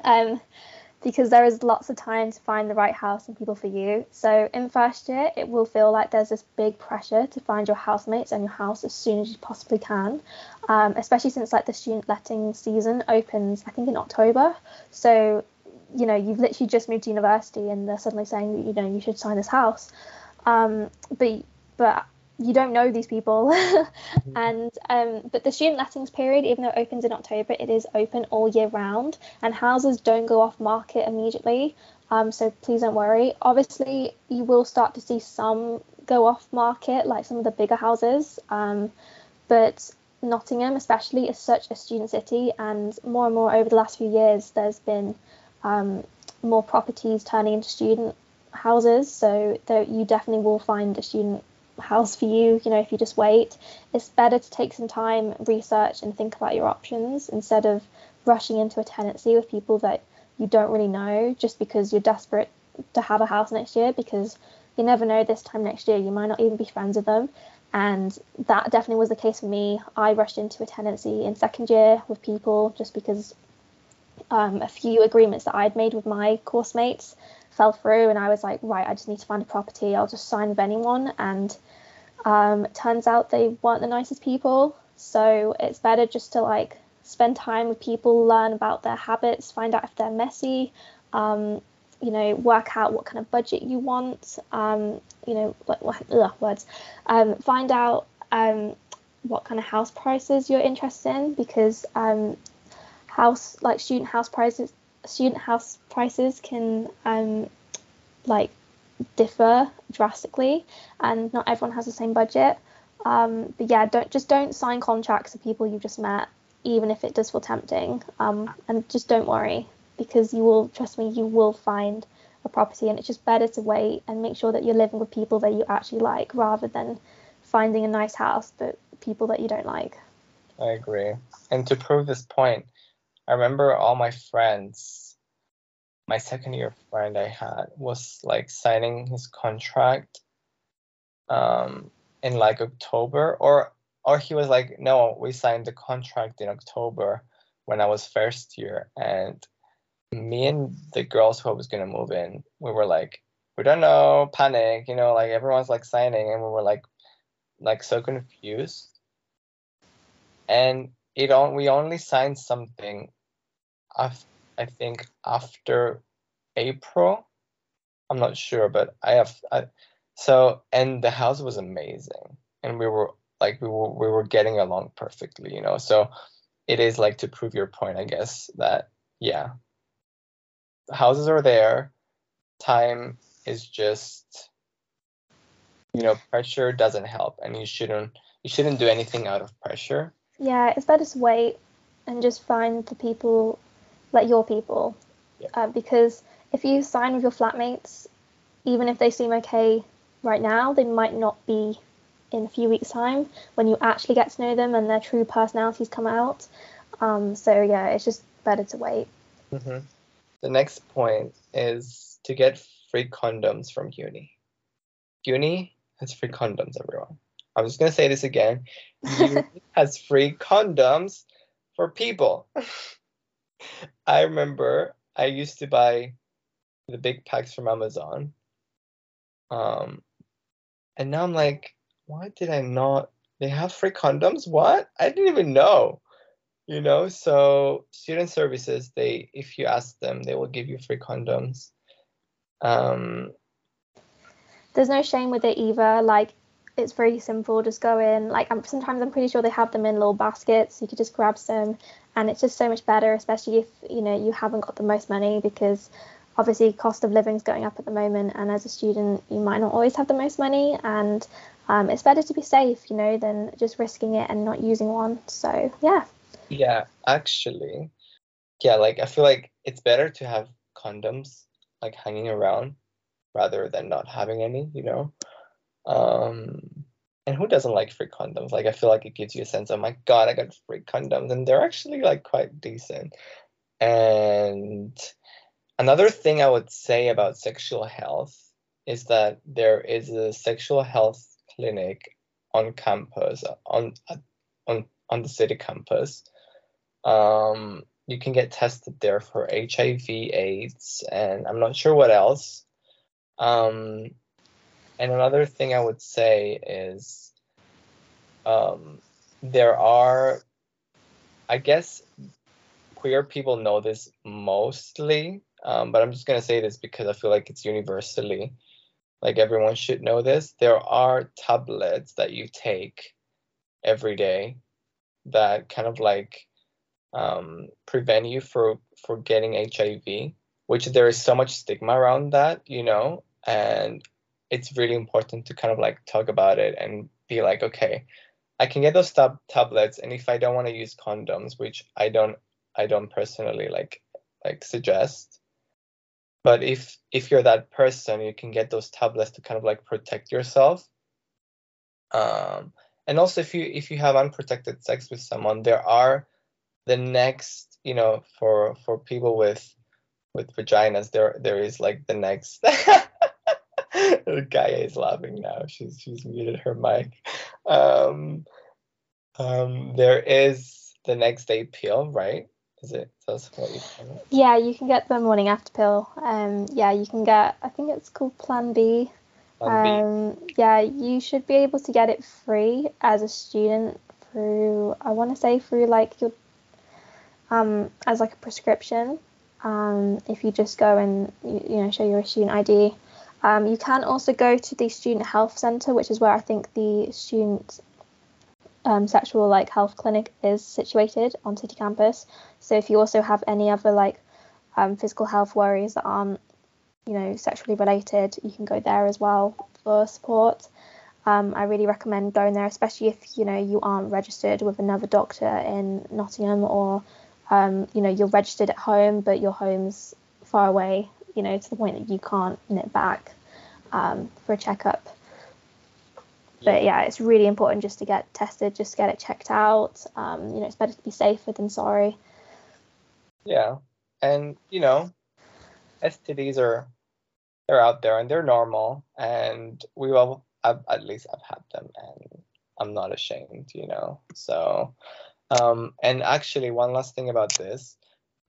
S2: Um, because there is lots of time to find the right house and people for you. So in first year, it will feel like there's this big pressure to find your housemates and your house as soon as you possibly can, um, especially since like the student letting season opens, I think in October. So you know you've literally just moved to university and they're suddenly saying that you know you should sign this house. Um, but but you don't know these people. Mm-hmm. and um, but the student lettings period even though it opens in october it is open all year round and houses don't go off market immediately. Um, so please don't worry. Obviously you will start to see some go off market like some of the bigger houses. Um, but nottingham especially is such a student city and more and more over the last few years there's been um, more properties turning into student houses so you definitely will find a student house for you, you know, if you just wait. It's better to take some time, research, and think about your options instead of rushing into a tenancy with people that you don't really know just because you're desperate to have a house next year because you never know this time next year you might not even be friends with them and that definitely was the case for me i rushed into a tenancy in second year with people just because um, a few agreements that i'd made with my course mates fell through and I was like, right, I just need to find a property. I'll just sign with anyone. And um, turns out they weren't the nicest people. So it's better just to like spend time with people, learn about their habits, find out if they're messy, um, you know, work out what kind of budget you want, um, you know, what ugh, words, um, find out um, what kind of house prices you're interested in because um, house like student house prices student house prices can um, like differ drastically, and not everyone has the same budget. Um, but yeah, don't just don't sign contracts with people you've just met, even if it does feel tempting. Um, and just don't worry because you will trust me, you will find a property, and it's just better to wait and make sure that you're living with people that you actually like rather than finding a nice house but people that you don't like.
S3: I agree. And to prove this point, I remember all my friends, my second year friend I had was like signing his contract um, in like October or or he was like, no, we signed the contract in October when I was first year and
S1: me and the girls who I was gonna move in, we were like, we don't know, panic, you know, like everyone's like signing, and we were like, like so confused. And it on we only signed something, I think after April. I'm not sure, but I have I, so and the house was amazing, and we were like we were we were getting along perfectly, you know. So it is like to prove your point, I guess that yeah, houses are there. Time is just you know pressure doesn't help, and you shouldn't you shouldn't do anything out of pressure.
S2: Yeah, it's better to wait and just find the people, like your people,
S1: Yeah.
S2: uh, because if you sign with your flatmates, even if they seem okay right now, they might not be in a few weeks' time when you actually get to know them and their true personalities come out. Um, so yeah, it's just better to wait.
S1: hmm The next point is to get free condoms from uni. Uni has free condoms, everyone. I'm just gonna say this again. Uni has free condoms for people. I remember I used to buy the big packs from Amazon. Um, and now I'm like, why did I not? They have free condoms? What? I didn't even know you know so student services they if you ask them they will give you free condoms um
S2: There's no shame with it either. Like it's very simple. Just go in. Like I'm, sometimes I'm pretty sure they have them in little baskets. You could just grab some, and it's just so much better, especially if you know you haven't got the most money because obviously cost of living is going up at the moment, and as a student you might not always have the most money, and um, it's better to be safe, you know, than just risking it and not using one. So yeah,
S1: yeah actually yeah like i feel like it's better to have condoms like hanging around rather than not having any you know um and who doesn't like free condoms? Like i feel like it gives you a sense of my god i got free condoms and they're actually like quite decent. And another thing i would say about sexual health is that there is a sexual health clinic on campus on on on the city campus. Um you can get tested there for hiv aids and i'm not sure what else. Um and another thing i would say is um there are i guess queer people know this mostly um, but i'm just going to say this because i feel like it's universally like everyone should know this. There are tablets that you take every day that kind of like um, prevent you for for getting hiv which there is so much stigma around that you know? And it's really important to kind of like talk about it and be like okay i can get those tab- tablets and if i don't want to use condoms which i don't i don't personally like like suggest but if if you're that person you can get those tablets to kind of like protect yourself um and also if you if you have unprotected sex with someone there are the next you know for for people with with vaginas there there is like the next guy is laughing now she's she's muted her mic um um there is the next day pill right is it that's what you call it
S2: yeah, you can get the morning after pill. Um, yeah, you can get. I think it's called Plan B.
S1: Plan B.
S2: Um, yeah, you should be able to get it free as a student through, I want to say through like your, um, as like a prescription. Um, if you just go and you, you know show your student ID. Um, you can also go to the student health centre, which is where I think the student um, sexual like health clinic is situated on city campus. So if you also have any other like um, physical health worries that aren't you know sexually related you can go there as well for support um, i really recommend going there especially if you know you aren't registered with another doctor in nottingham or um, you know you're registered at home but your home's far away you know to the point that you can't nip back um, for a checkup. But yeah. it's really important just to get tested just get it checked out. Um, you know it's better to be safer than sorry.
S1: Yeah, and you know, STDs are they're out there and they're normal, and we all I've, at least I've had them, and I'm not ashamed, you know. So, um, and actually, one last thing about this,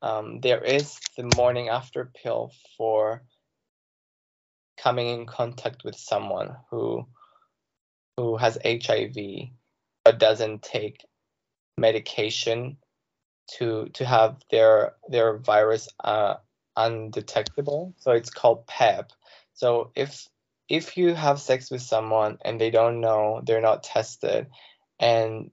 S3: um, there is the morning after pill for coming in contact with someone who who has HIV but doesn't take medication to to have their their virus uh, undetectable. So it's called PEP. So if if you have sex with someone and they don't know, they're not tested, and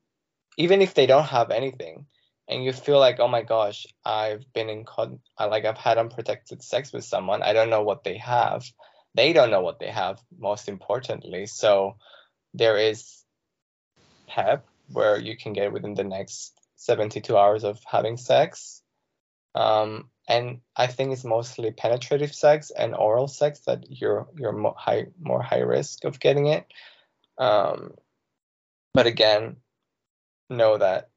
S3: even if they don't have anything, and you feel like, oh my gosh, I've been in con- like I've had unprotected sex with someone, I don't know what they have. They don't know what they have, most importantly. So there is PEP where you can get within the next 72 hours of having sex. Um, and I think it's mostly penetrative sex and oral sex that you're you're more high more high risk of getting it. Um, but again, know that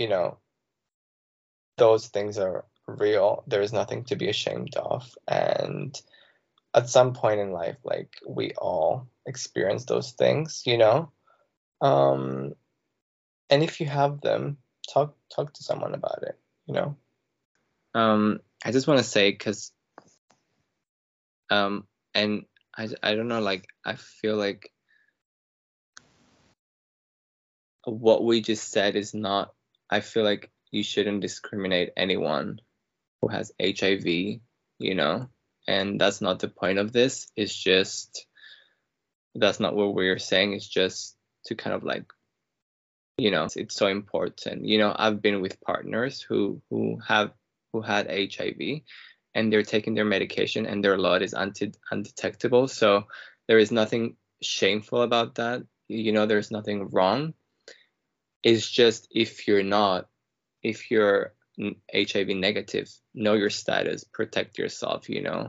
S3: you know those things are real. There is nothing to be ashamed of, and at some point in life, like we all experience those things, you know. Um, and if you have them, talk talk to someone about it, you know.
S1: Um, I just want to say because, um, and I I don't know, like I feel like what we just said is not. I feel like you shouldn't discriminate anyone who has HIV, you know, and that's not the point of this. It's just that's not what we're saying. It's just to kind of like you know it's so important. You know i've been with partners who who have who had hiv and they're taking their medication and their lot is unti- undetectable. So there is nothing shameful about that. You know there's nothing wrong it's just if you're not if you're hiv negative know your status protect yourself you know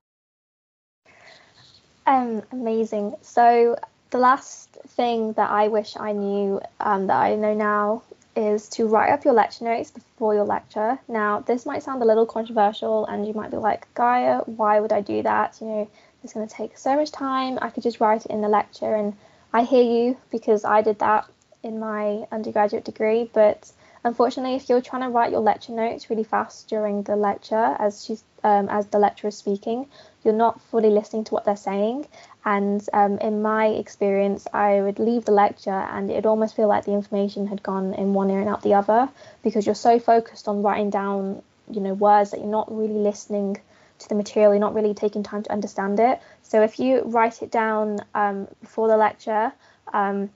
S2: um amazing so the last thing that I wish I knew um, that I know now is to write up your lecture notes before your lecture. Now, this might sound a little controversial, and you might be like, Gaia, why would I do that? You know, it's going to take so much time. I could just write it in the lecture. And I hear you because I did that in my undergraduate degree. But unfortunately, if you're trying to write your lecture notes really fast during the lecture, as she's um, as the lecturer is speaking, you're not fully listening to what they're saying, and um, in my experience, I would leave the lecture and it'd almost feel like the information had gone in one ear and out the other because you're so focused on writing down, you know, words that you're not really listening to the material, you're not really taking time to understand it. So if you write it down um, before the lecture, um,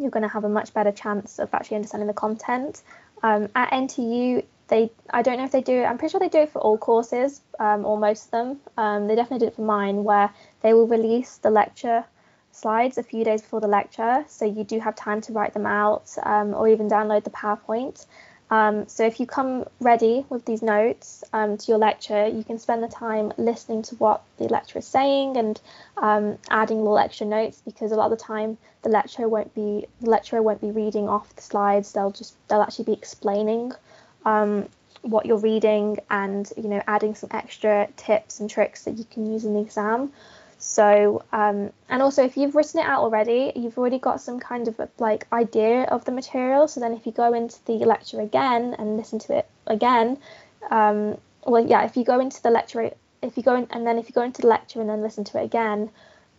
S2: you're going to have a much better chance of actually understanding the content. Um, at NTU, they I don't know if they do it. I'm pretty sure they do it for all courses, um, or most of them. Um, they definitely did it for mine, where they will release the lecture slides a few days before the lecture, so you do have time to write them out um, or even download the PowerPoint. Um, so if you come ready with these notes um, to your lecture, you can spend the time listening to what the lecturer is saying and um, adding little extra notes because a lot of the time the lecturer won't be the lecturer won't be reading off the slides. They'll just they'll actually be explaining um, what you're reading and you know adding some extra tips and tricks that you can use in the exam. So, um, and also if you've written it out already, you've already got some kind of like idea of the material. So then if you go into the lecture again and listen to it again, um, well, yeah, if you go into the lecture, if you go in, and then if you go into the lecture and then listen to it again,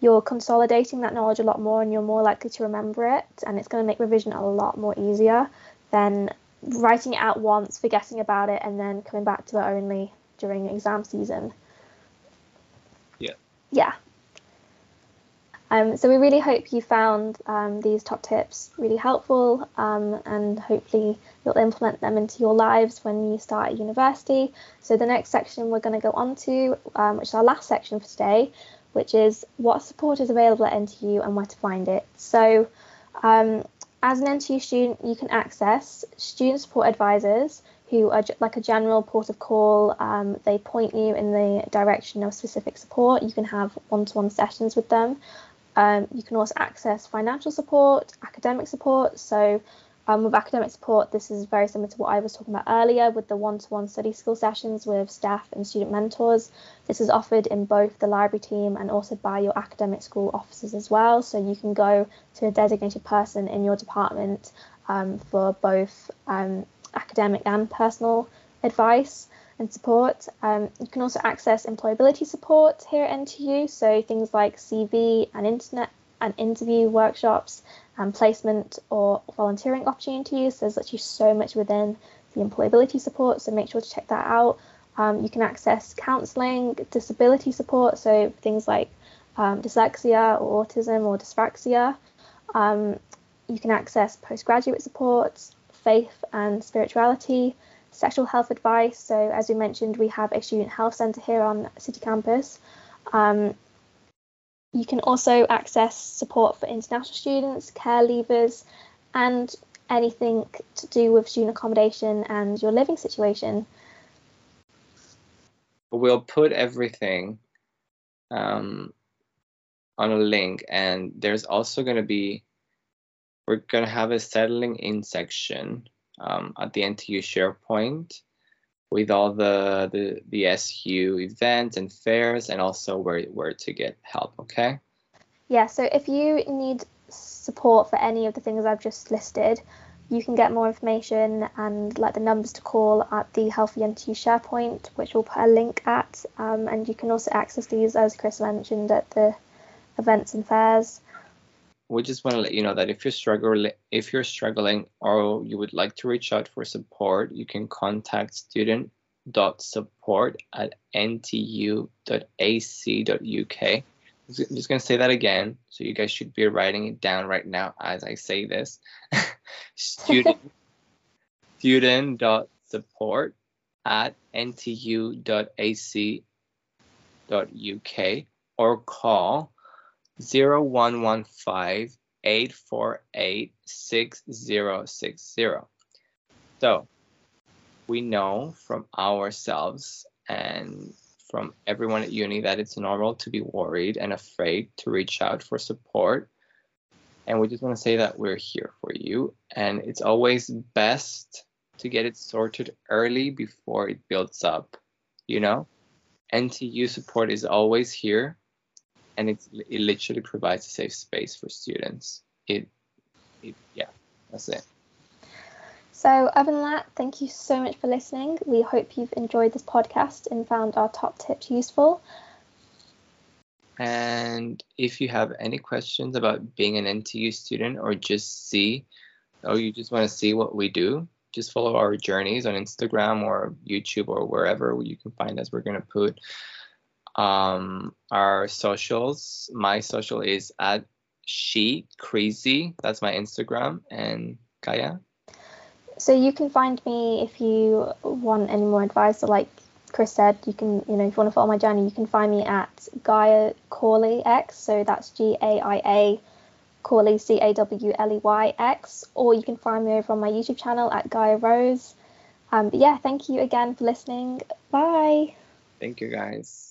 S2: you're consolidating that knowledge a lot more and you're more likely to remember it. And it's going to make revision a lot more easier than writing it out once, forgetting about it, and then coming back to it only during exam season.
S1: Yeah.
S2: Yeah. Um, so we really hope you found um, these top tips really helpful um, and hopefully you'll implement them into your lives when you start at university. So the next section we're going to go on to, um, which is our last section for today, which is what support is available at NTU and where to find it. So um, as an NTU student, you can access student support advisors who are like a general port of call. Um, they point you in the direction of specific support. You can have one to one sessions with them. Um, you can also access financial support, academic support. So, um, with academic support, this is very similar to what I was talking about earlier with the one to one study skill sessions with staff and student mentors. This is offered in both the library team and also by your academic school officers as well. So, you can go to a designated person in your department um, for both um, academic and personal advice and support. Um, you can also access employability support here at NTU, so things like CV and internet and interview workshops and placement or volunteering opportunities. There's actually so much within the employability support, so make sure to check that out. Um, you can access counselling, disability support, so things like um, dyslexia or autism or dyspraxia. Um, you can access postgraduate support, faith and spirituality, sexual health advice. So, as we mentioned, we have a student health centre here on City Campus. Um, you can also access support for international students, care leavers, and anything to do with student accommodation and your living situation.
S1: We'll put everything um, on a link, and there's also going to be we're going to have a settling in section um, at the NTU SharePoint with all the, the the SU events and fairs and also where where to get help. Okay.
S2: Yeah. So if you need support for any of the things I've just listed, you can get more information and like the numbers to call at the Healthy NTU SharePoint, which we'll put a link at. Um, and you can also access these, as Chris mentioned, at the events and fairs
S1: we just want to let you know that if you're struggling if you're struggling or you would like to reach out for support you can contact student.support at ntu.ac.uk i'm just going to say that again so you guys should be writing it down right now as i say this. Student student.support at ntu.ac.uk or call 0115 848 6060. So we know from ourselves and from everyone at uni that it's normal to be worried and afraid to reach out for support. And we just want to say that we're here for you. And it's always best to get it sorted early before it builds up, you know? NTU support is always here and it, it literally provides a safe space for students. It, it, yeah, that's it.
S2: So, other than that, thank you so much for listening. We hope you've enjoyed this podcast and found our top tips useful.
S1: And if you have any questions about being an NTU student or just see, or you just want to see what we do, just follow our journeys on Instagram or YouTube or wherever you can find us. We're going to put um, our socials. My social is at she crazy. That's my Instagram. And Gaia.
S2: So you can find me if you want any more advice, or like Chris said, you can you know if you want to follow my journey, you can find me at Gaia Cawley X. So that's G A I A Cawley C A W L E Y X, or you can find me over on my YouTube channel at Gaia Rose. Um, but yeah, thank you again for listening. Bye.
S1: Thank you guys.